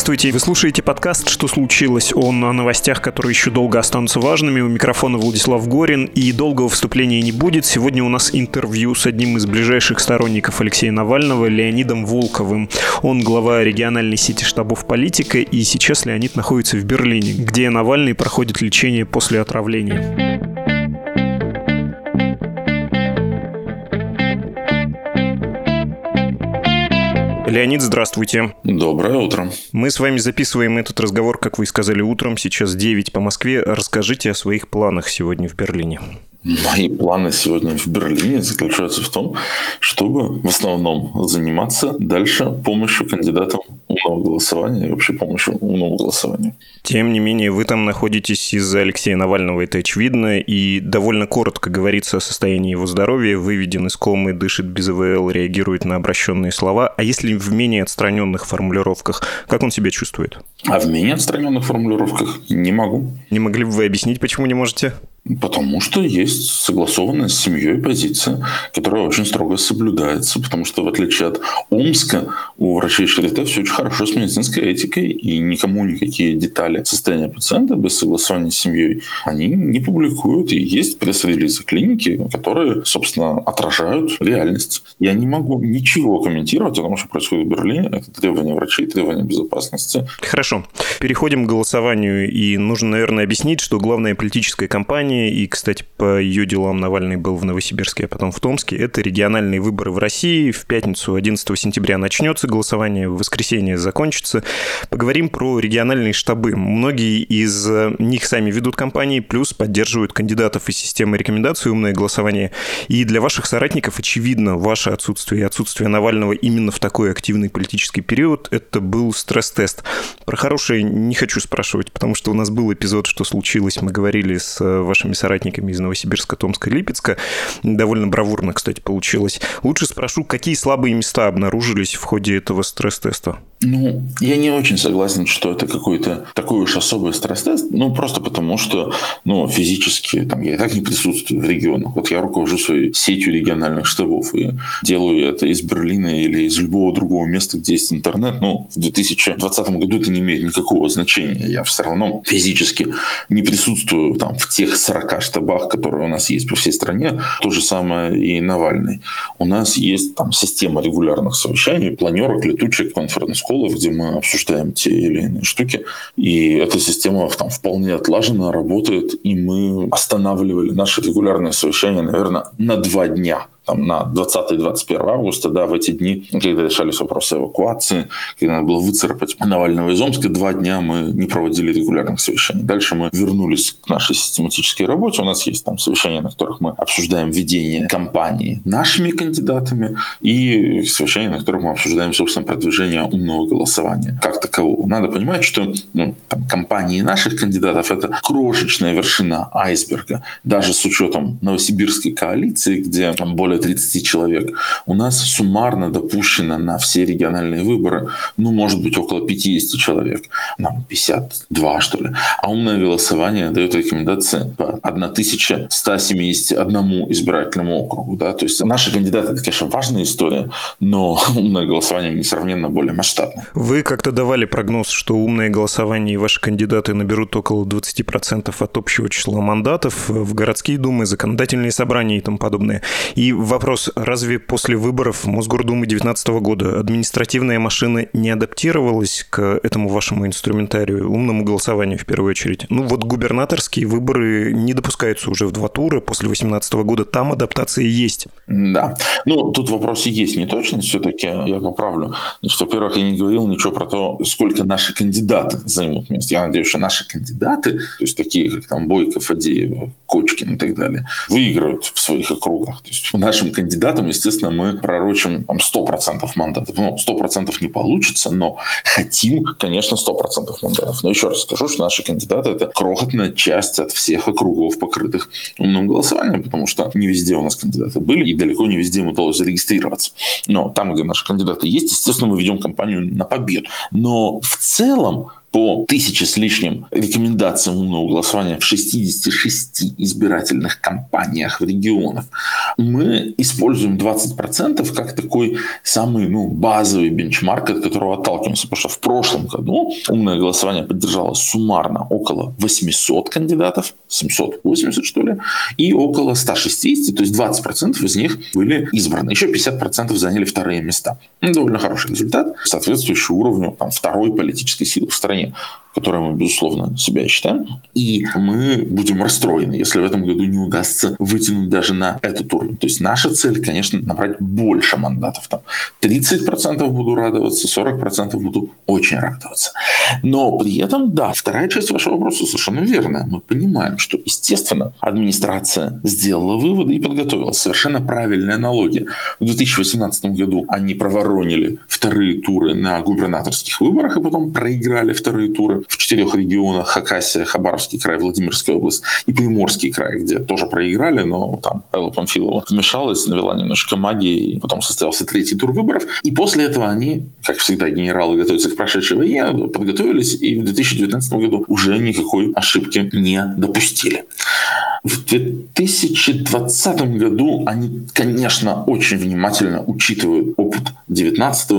Здравствуйте, вы слушаете подкаст «Что случилось?» Он о новостях, которые еще долго останутся важными. У микрофона Владислав Горин, и долгого вступления не будет. Сегодня у нас интервью с одним из ближайших сторонников Алексея Навального, Леонидом Волковым. Он глава региональной сети штабов политика, и сейчас Леонид находится в Берлине, где Навальный проходит лечение после отравления. Леонид, здравствуйте. Доброе утро. Мы с вами записываем этот разговор, как вы сказали, утром. Сейчас 9 по Москве. Расскажите о своих планах сегодня в Берлине. Мои планы сегодня в Берлине заключаются в том, чтобы в основном заниматься дальше помощью кандидатам умного голосования и вообще помощью умного голосования. Тем не менее, вы там находитесь из-за Алексея Навального, это очевидно, и довольно коротко говорится о состоянии его здоровья, выведен из комы, дышит без ИВЛ, реагирует на обращенные слова. А если в менее отстраненных формулировках, как он себя чувствует? А в менее отстраненных формулировках не могу. Не могли бы вы объяснить, почему не можете? Потому что есть согласованная с семьей позиция, которая очень строго соблюдается, потому что в отличие от Омска, у врачей Шарите все очень хорошо с медицинской этикой, и никому никакие детали состояния пациента без согласования с семьей они не публикуют. И есть пресс-релизы клиники, которые, собственно, отражают реальность. Я не могу ничего комментировать о том, что происходит в Берлине. Это требования врачей, требования безопасности. Хорошо. Переходим к голосованию. И нужно, наверное, объяснить, что главная политическая кампания и, кстати, по ее делам Навальный был в Новосибирске, а потом в Томске. Это региональные выборы в России. В пятницу 11 сентября начнется голосование, в воскресенье закончится. Поговорим про региональные штабы. Многие из них сами ведут кампании, плюс поддерживают кандидатов из системы рекомендаций «Умное голосование». И для ваших соратников, очевидно, ваше отсутствие и отсутствие Навального именно в такой активный политический период – это был стресс-тест. Про хорошее не хочу спрашивать, потому что у нас был эпизод, что случилось, мы говорили с вашим вашими соратниками из Новосибирска, Томска, Липецка. Довольно бравурно, кстати, получилось. Лучше спрошу, какие слабые места обнаружились в ходе этого стресс-теста? Ну, я не очень согласен, что это какой-то такой уж особый стресс-тест. Ну, просто потому что, ну, физически, там, я и так не присутствую в регионах. Вот я руковожу своей сетью региональных штабов и делаю это из Берлина или из любого другого места, где есть интернет. Ну, в 2020 году это не имеет никакого значения. Я все равно физически не присутствую там в тех 40 штабах, которые у нас есть по всей стране. То же самое и Навальный. У нас есть там система регулярных совещаний, планерок, летучек, конференц колов, где мы обсуждаем те или иные штуки. И эта система там вполне отлажена, работает, и мы останавливали наши регулярные совещания, наверное, на два дня там, на 20-21 августа, да, в эти дни, когда решались вопросы эвакуации, когда надо было выцарапать Навального из Омска, два дня мы не проводили регулярных совещаний. Дальше мы вернулись к нашей систематической работе. У нас есть там совещания, на которых мы обсуждаем ведение кампании нашими кандидатами и совещания, на которых мы обсуждаем, собственно, продвижение умного голосования как такового. Надо понимать, что ну, там, кампании наших кандидатов – это крошечная вершина айсберга. Даже с учетом новосибирской коалиции, где там более 30 человек. У нас суммарно допущено на все региональные выборы, ну, может быть, около 50 человек. Нам 52, что ли. А умное голосование дает рекомендации по 1171 избирательному округу. Да? То есть наши кандидаты, это, конечно, важная история, но умное голосование несравненно более масштабное. Вы как-то давали прогноз, что умное голосование и ваши кандидаты наберут около 20% от общего числа мандатов в городские думы, законодательные собрания и тому подобное. И вопрос, разве после выборов Мосгордумы 2019 года административная машина не адаптировалась к этому вашему инструментарию, умному голосованию в первую очередь? Ну вот губернаторские выборы не допускаются уже в два тура после 2018 года, там адаптации есть. Да, ну тут вопросы есть неточность все-таки, я поправлю. Значит, во-первых, я не говорил ничего про то, сколько наши кандидаты займут место. Я надеюсь, что наши кандидаты, то есть такие, как там Бойко, Фадеева, Кочкин и так далее, выиграют в своих округах. То есть нашим кандидатам, естественно, мы пророчим там, 100% мандатов. Ну, 100% не получится, но хотим, конечно, 100% мандатов. Но еще раз скажу, что наши кандидаты – это крохотная часть от всех округов, покрытых умным голосованием, потому что не везде у нас кандидаты были, и далеко не везде им удалось зарегистрироваться. Но там, где наши кандидаты есть, естественно, мы ведем кампанию на победу. Но в целом по тысяче с лишним рекомендациям умного голосования в 66 избирательных кампаниях в регионах, мы используем 20% как такой самый ну, базовый бенчмарк, от которого отталкиваемся. Потому что в прошлом году умное голосование поддержало суммарно около 800 кандидатов, 780 что ли, и около 160, то есть 20% из них были избраны. Еще 50% заняли вторые места. Довольно хороший результат, соответствующий уровню там, второй политической силы в стране компании которой мы, безусловно, себя считаем. И мы будем расстроены, если в этом году не удастся вытянуть даже на этот уровень. То есть наша цель, конечно, набрать больше мандатов. Там 30% буду радоваться, 40% буду очень радоваться. Но при этом, да, вторая часть вашего вопроса совершенно верная. Мы понимаем, что, естественно, администрация сделала выводы и подготовила совершенно правильные налоги. В 2018 году они проворонили вторые туры на губернаторских выборах и потом проиграли вторые туры в четырех регионах Хакасия, Хабаровский край, Владимирская область и Приморский край, где тоже проиграли, но там Элла Памфилова вмешалась, навела немножко магии, и потом состоялся третий тур выборов. И после этого они, как всегда, генералы готовятся к прошедшей войне, подготовились и в 2019 году уже никакой ошибки не допустили. В 2020 году они, конечно, очень внимательно учитывают опыт 2019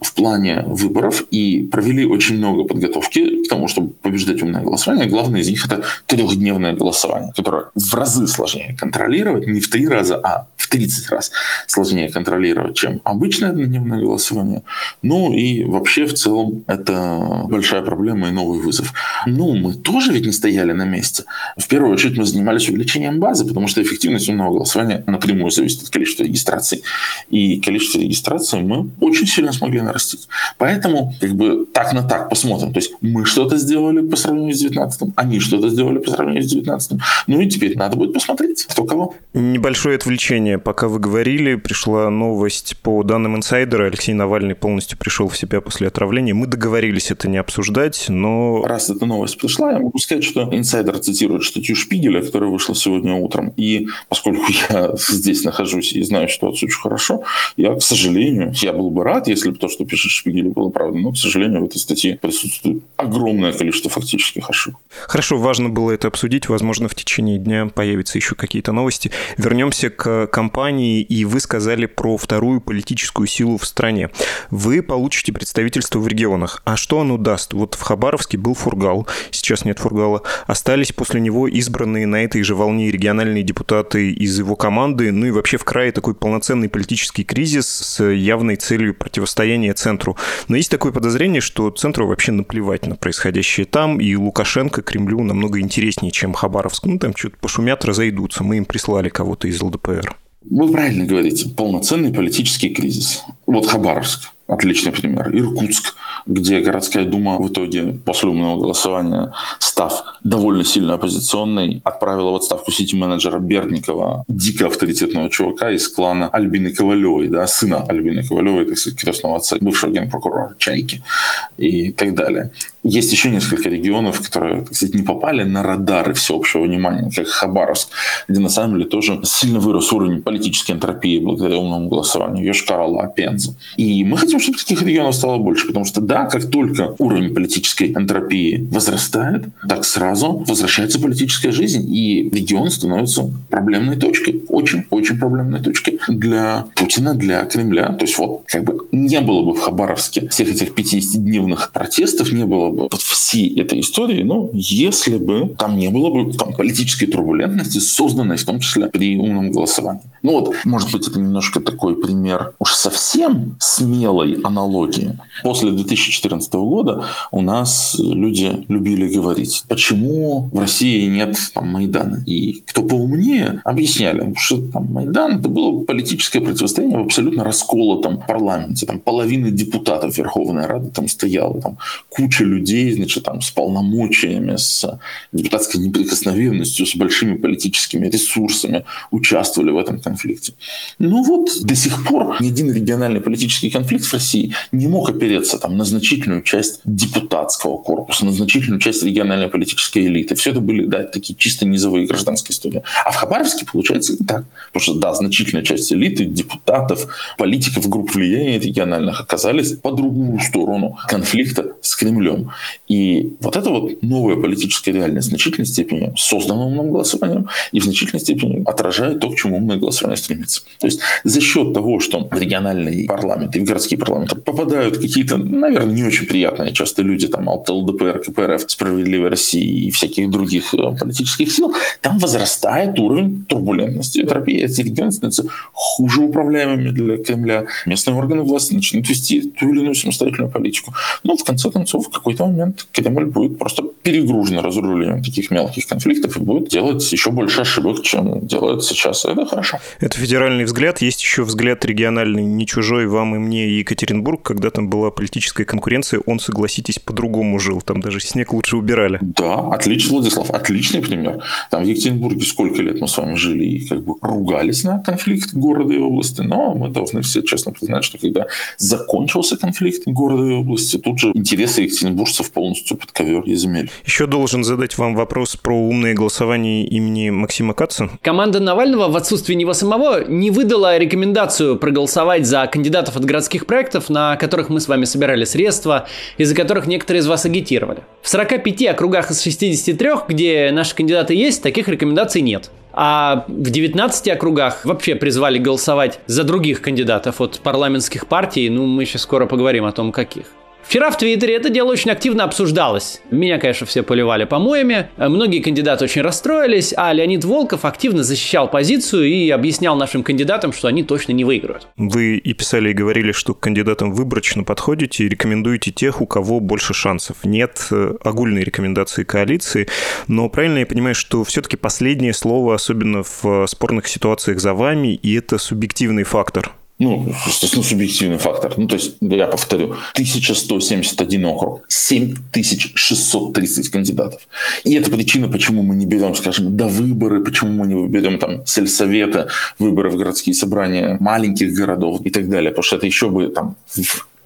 в плане выборов и провели очень много подготовки к тому, чтобы побеждать умное голосование. Главное из них это трехдневное голосование, которое в разы сложнее контролировать, не в три раза, а в 30 раз сложнее контролировать, чем обычное однодневное голосование. Ну и вообще в целом это большая проблема и новый вызов. Ну, мы тоже ведь не стояли на месте. В первую очередь мы занимались увеличением базы, потому что эффективность умного голосования напрямую зависит от количества регистраций. И количество регистраций мы очень сильно смогли нарастить. Поэтому как бы так на так посмотрим. То есть мы что-то сделали по сравнению с 19 они что-то сделали по сравнению с 19 Ну и теперь надо будет посмотреть, кто кого. Небольшое отвлечение. Пока вы говорили, пришла новость по данным инсайдера. Алексей Навальный полностью пришел в себя после отравления. Мы договорились это не обсуждать, но... Раз эта новость пришла, я могу сказать, что инсайдер цитирует статью Шпигеля, которая вышла сегодня утром. И поскольку я здесь нахожусь и знаю ситуацию очень хорошо, я, к сожалению, я был бы рад, если бы то, что пишет Шпигель, было правдой, но, к сожалению, в этой статье присутствует огромное количество фактических ошибок. Хорошо, важно было это обсудить. Возможно, в течение дня появятся еще какие-то новости. Вернемся к кампании, и вы сказали про вторую политическую силу в стране. Вы получите представительство в регионах. А что оно даст? Вот в Хабаровске был Фургал, сейчас нет Фургала. Остались после него избранные на этой же волне региональные депутаты из его команды. Ну и вообще в крае такой полноценный политический кризис с явной целью противостояния центру. Но есть такое подозрение, что центру вообще наплевать на происходящее там, и Лукашенко Кремлю намного интереснее, чем Хабаровск. Ну, там что-то пошумят, разойдутся. Мы им прислали кого-то из ЛДПР. Вы правильно говорите, полноценный политический кризис. Вот Хабаровск, отличный пример. Иркутск, где городская дума в итоге после умного голосования, став довольно сильно оппозиционной, отправила в отставку сити-менеджера Бердникова, дико авторитетного чувака из клана Альбины Ковалевой, да, сына Альбины Ковалевой, так сказать, крестного отца, бывшего генпрокурора Чайки и так далее. Есть еще несколько регионов, которые, сказать, не попали на радары всеобщего внимания, как Хабаровск, где на самом деле тоже сильно вырос уровень политической энтропии благодаря умному голосованию, Йошкар-Ола, Пенза. И мы хотим, чтобы таких регионов стало больше, потому что да, как только уровень политической энтропии возрастает, так сразу возвращается политическая жизнь, и регион становится проблемной точкой, очень-очень проблемной точкой для Путина, для Кремля. То есть вот как бы не было бы в Хабаровске всех этих 50-дневных протестов, не было бы вот всей этой истории, но если бы там не было бы там, политической турбулентности, созданной в том числе при умном голосовании. Ну вот, может быть, это немножко такой пример уж совсем смелой аналогии. После 2014 года у нас люди любили говорить, почему в России нет там, Майдана. И кто поумнее, объясняли, что там, Майдан это было политическое противостояние в абсолютно расколотом парламенте. Там половина депутатов Верховной Рады там стояла, там куча людей, значит, там с полномочиями, с депутатской неприкосновенностью, с большими политическими ресурсами участвовали в этом конфликте. Ну вот, до сих пор ни один региональный политический конфликт в России не мог опереться там, на значительную часть депутатского корпуса, на значительную часть региональной политической элиты. Все это были, да, такие чисто низовые гражданские истории. А в Хабаровске получается не так. Потому что, да, значительная часть элиты, депутатов, политиков, групп влияния региональных оказались по другую сторону конфликта конфликта с Кремлем. И вот это вот новая политическая реальность в значительной степени создана умным голосованием и в значительной степени отражает то, к чему умное голосование стремится. То есть за счет того, что в региональные парламенты и в городские парламенты попадают какие-то, наверное, не очень приятные часто люди, там, от ЛДПР, КПРФ, Справедливой России и всяких других э, политических сил, там возрастает уровень турбулентности в терапии. Эти регионы становятся хуже управляемыми для Кремля. Местные органы власти начнут вести ту или иную самостоятельную политику. Но в конце концов, в какой-то момент Кремль будет просто перегружен разруливанием таких мелких конфликтов и будет делать еще больше ошибок, чем делает сейчас. Это хорошо. Это федеральный взгляд. Есть еще взгляд региональный, не чужой вам и мне, и Екатеринбург. Когда там была политическая конкуренция, он, согласитесь, по-другому жил. Там даже снег лучше убирали. Да, отлично, Владислав. Отличный пример. Там в Екатеринбурге сколько лет мы с вами жили и как бы ругались на конфликт города и области. Но мы должны все честно признать, что когда закончился конфликт города и области, тут же интересы екатеринбуржцев полностью под ковер и земель. Еще должен задать вам вопрос про умное голосование имени Максима Каца. Команда Навального в отсутствии него самого не выдала рекомендацию проголосовать за кандидатов от городских проектов, на которых мы с вами собирали средства, и за которых некоторые из вас агитировали. В 45 округах из 63, где наши кандидаты есть, таких рекомендаций нет. А в 19 округах вообще призвали голосовать за других кандидатов от парламентских партий. Ну, мы сейчас скоро поговорим о том, каких. Вчера в Твиттере это дело очень активно обсуждалось. Меня, конечно, все поливали помоями. Многие кандидаты очень расстроились, а Леонид Волков активно защищал позицию и объяснял нашим кандидатам, что они точно не выиграют. Вы и писали, и говорили, что к кандидатам выборочно подходите и рекомендуете тех, у кого больше шансов. Нет э, огульной рекомендации коалиции, но правильно я понимаю, что все-таки последнее слово, особенно в спорных ситуациях за вами, и это субъективный фактор ну, естественно, субъективный фактор. Ну, то есть, я повторю, 1171 округ, 7630 кандидатов. И это причина, почему мы не берем, скажем, до выборы, почему мы не берем там сельсовета, выборы в городские собрания маленьких городов и так далее. Потому что это еще бы там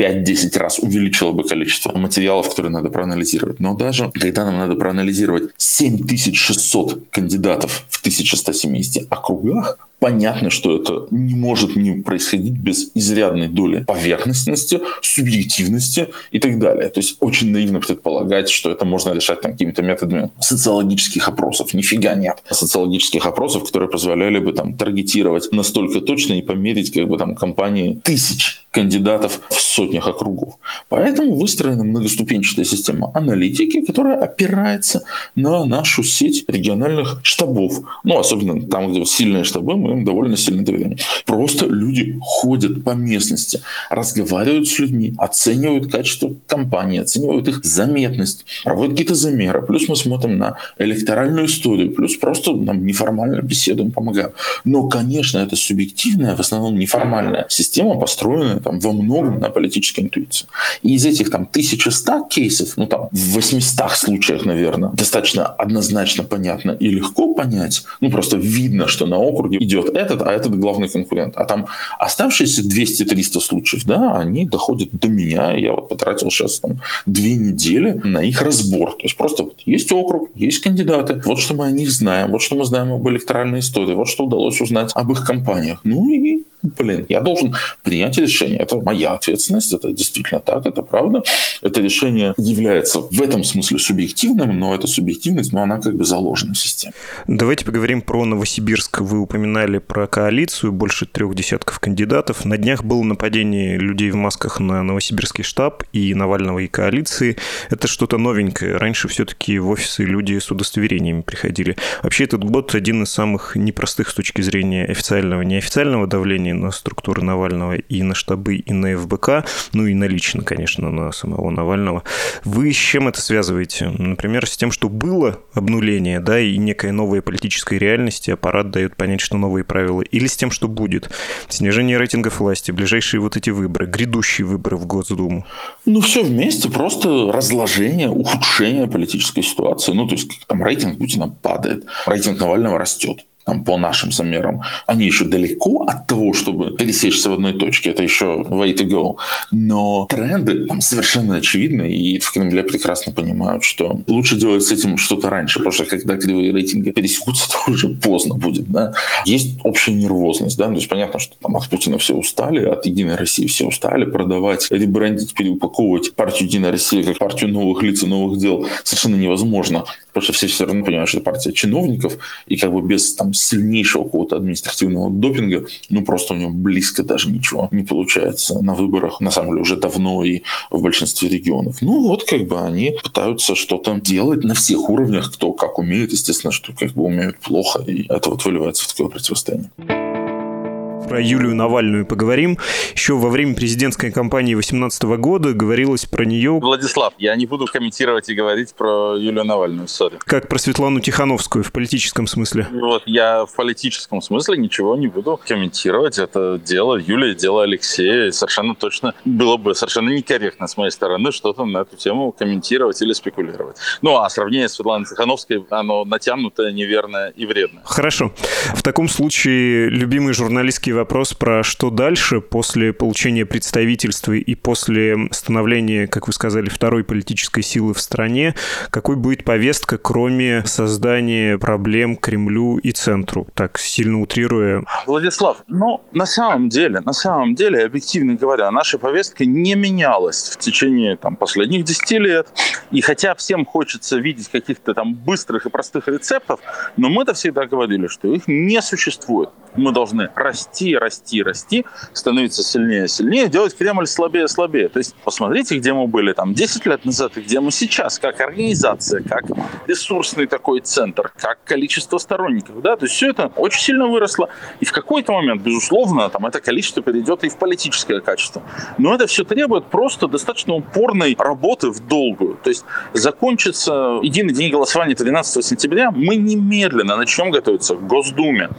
5-10 раз увеличило бы количество материалов, которые надо проанализировать. Но даже когда нам надо проанализировать 7600 кандидатов в 1170 округах, понятно, что это не может не происходить без изрядной доли поверхностности, субъективности и так далее. То есть очень наивно предполагать, что это можно решать там, какими-то методами социологических опросов. Нифига нет. Социологических опросов, которые позволяли бы там таргетировать настолько точно и померить как бы там компании тысяч кандидатов в сотнях округов. Поэтому выстроена многоступенчатая система аналитики, которая опирается на нашу сеть региональных штабов. Ну, особенно там, где сильные штабы, мы им довольно сильно доверяем. Просто люди ходят по местности, разговаривают с людьми, оценивают качество компании, оценивают их заметность, проводят какие-то замеры. Плюс мы смотрим на электоральную историю, плюс просто нам неформально беседуем, помогаем. Но, конечно, это субъективная, в основном неформальная система, построенная там во многом на политической интуиции. И из этих там 1100 кейсов, ну там в 800 случаях, наверное, достаточно однозначно понятно и легко понять, ну просто видно, что на округе идет этот, а этот главный конкурент. А там оставшиеся 200-300 случаев, да, они доходят до меня. Я вот потратил сейчас там две недели на их разбор. То есть просто вот есть округ, есть кандидаты, вот что мы о них знаем, вот что мы знаем об электоральной истории, вот что удалось узнать об их компаниях. Ну и блин, я должен принять решение. Это моя ответственность, это действительно так, это правда. Это решение является в этом смысле субъективным, но эта субъективность, но она как бы заложена в системе. Давайте поговорим про Новосибирск. Вы упоминали про коалицию, больше трех десятков кандидатов. На днях было нападение людей в масках на Новосибирский штаб и Навального, и коалиции. Это что-то новенькое. Раньше все-таки в офисы люди с удостоверениями приходили. Вообще этот год один из самых непростых с точки зрения официального и неофициального давления нападений на структуры Навального и на штабы, и на ФБК, ну и на лично, конечно, на самого Навального. Вы с чем это связываете? Например, с тем, что было обнуление, да, и некая новая политическая реальность, и аппарат дает понять, что новые правила, или с тем, что будет? Снижение рейтингов власти, ближайшие вот эти выборы, грядущие выборы в Госдуму? Ну, все вместе, просто разложение, ухудшение политической ситуации. Ну, то есть там рейтинг Путина падает, рейтинг Навального растет по нашим замерам, они еще далеко от того, чтобы пересечься в одной точке. Это еще way to go. Но тренды там совершенно очевидны, и в Кремле прекрасно понимают, что лучше делать с этим что-то раньше, потому что когда кривые рейтинги пересекутся, то уже поздно будет. Да? Есть общая нервозность. Да? То есть понятно, что там от Путина все устали, от Единой России все устали продавать, ребрендить, переупаковывать партию Единая Россия как партию новых лиц и новых дел совершенно невозможно. Потому что все все равно понимают, что это партия чиновников, и как бы без там сильнейшего какого-то административного допинга, ну просто у него близко даже ничего не получается на выборах, на самом деле уже давно и в большинстве регионов. Ну вот как бы они пытаются что-то делать на всех уровнях, кто как умеет, естественно, что как бы умеют плохо, и это вот выливается в такое противостояние про Юлию Навальную поговорим. Еще во время президентской кампании 2018 года говорилось про нее... Владислав, я не буду комментировать и говорить про Юлию Навальную, сори. Как про Светлану Тихановскую в политическом смысле? Вот, я в политическом смысле ничего не буду комментировать. Это дело Юлии, дело Алексея. совершенно точно было бы совершенно некорректно с моей стороны что-то на эту тему комментировать или спекулировать. Ну, а сравнение с Светланой Тихановской, оно натянутое, неверное и вредное. Хорошо. В таком случае любимый журналистский вопрос про что дальше после получения представительства и после становления, как вы сказали, второй политической силы в стране. Какой будет повестка, кроме создания проблем Кремлю и центру, так сильно утрируя? Владислав, ну, на самом деле, на самом деле, объективно говоря, наша повестка не менялась в течение там, последних 10 лет. И хотя всем хочется видеть каких-то там быстрых и простых рецептов, но мы-то всегда говорили, что их не существует. Мы должны расти расти, расти, становиться сильнее, сильнее, делать Кремль слабее, слабее. То есть посмотрите, где мы были там 10 лет назад и где мы сейчас, как организация, как ресурсный такой центр, как количество сторонников. Да? То есть все это очень сильно выросло. И в какой-то момент, безусловно, там это количество перейдет и в политическое качество. Но это все требует просто достаточно упорной работы в долгую. То есть закончится единый день голосования 13 сентября, мы немедленно начнем готовиться к Госдуме.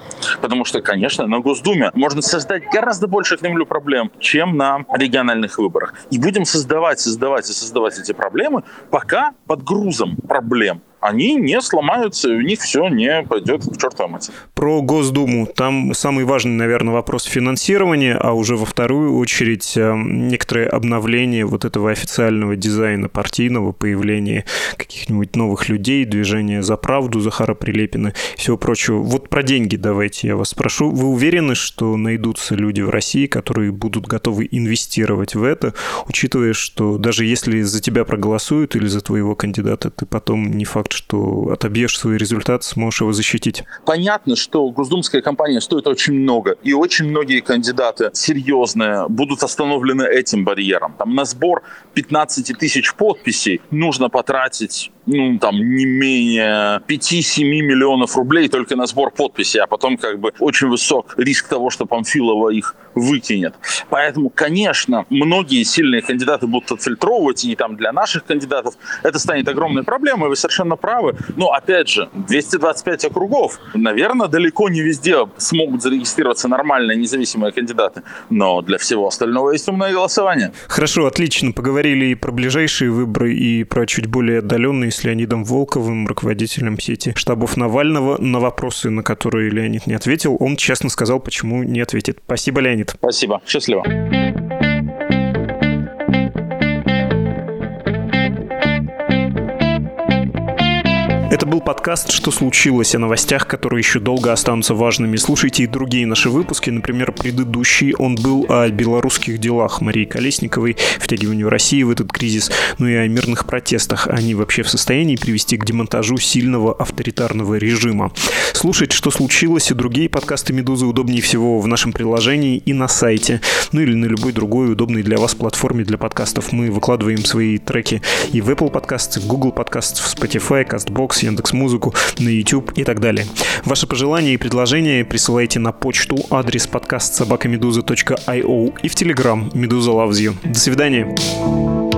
Потому что, конечно, на Госдуме можно создать гораздо больше Кремлю проблем, чем на региональных выборах. И будем создавать, создавать и создавать эти проблемы, пока под грузом проблем они не сломаются, у них все не пойдет к чертовой матери. Про Госдуму. Там самый важный, наверное, вопрос финансирования, а уже во вторую очередь э, некоторое обновление вот этого официального дизайна партийного, появление каких-нибудь новых людей, движение за правду Захара Прилепина и всего прочего. Вот про деньги давайте я вас спрошу. Вы уверены, что найдутся люди в России, которые будут готовы инвестировать в это, учитывая, что даже если за тебя проголосуют или за твоего кандидата, ты потом не факт, что отобьешь свой результат, сможешь его защитить. Понятно, что госдумская кампания стоит очень много, и очень многие кандидаты серьезные будут остановлены этим барьером. Там на сбор 15 тысяч подписей нужно потратить ну, там, не менее 5-7 миллионов рублей только на сбор подписей, а потом как бы очень высок риск того, что Памфилова их выкинет. Поэтому, конечно, многие сильные кандидаты будут отфильтровывать, и там для наших кандидатов это станет огромной проблемой, вы совершенно правы. Но, опять же, 225 округов, наверное, далеко не везде смогут зарегистрироваться нормальные независимые кандидаты, но для всего остального есть умное голосование. Хорошо, отлично. Поговорили и про ближайшие выборы, и про чуть более отдаленные Леонидом Волковым, руководителем сети штабов Навального. На вопросы, на которые Леонид не ответил, он честно сказал, почему не ответит. Спасибо, Леонид. Спасибо. Счастливо. Это был подкаст «Что случилось?» о новостях, которые еще долго останутся важными. Слушайте и другие наши выпуски. Например, предыдущий, он был о белорусских делах Марии Колесниковой, втягиванию России в этот кризис, ну и о мирных протестах. Они вообще в состоянии привести к демонтажу сильного авторитарного режима. Слушать «Что случилось?» и другие подкасты «Медузы» удобнее всего в нашем приложении и на сайте, ну или на любой другой удобной для вас платформе для подкастов. Мы выкладываем свои треки и в Apple подкасты, в Google подкасты, в Spotify, CastBox, Яндекс Музыку, на YouTube и так далее. Ваши пожелания и предложения присылайте на почту адрес подкаст собакамедуза.io и в Telegram Медуза Loves You. До свидания.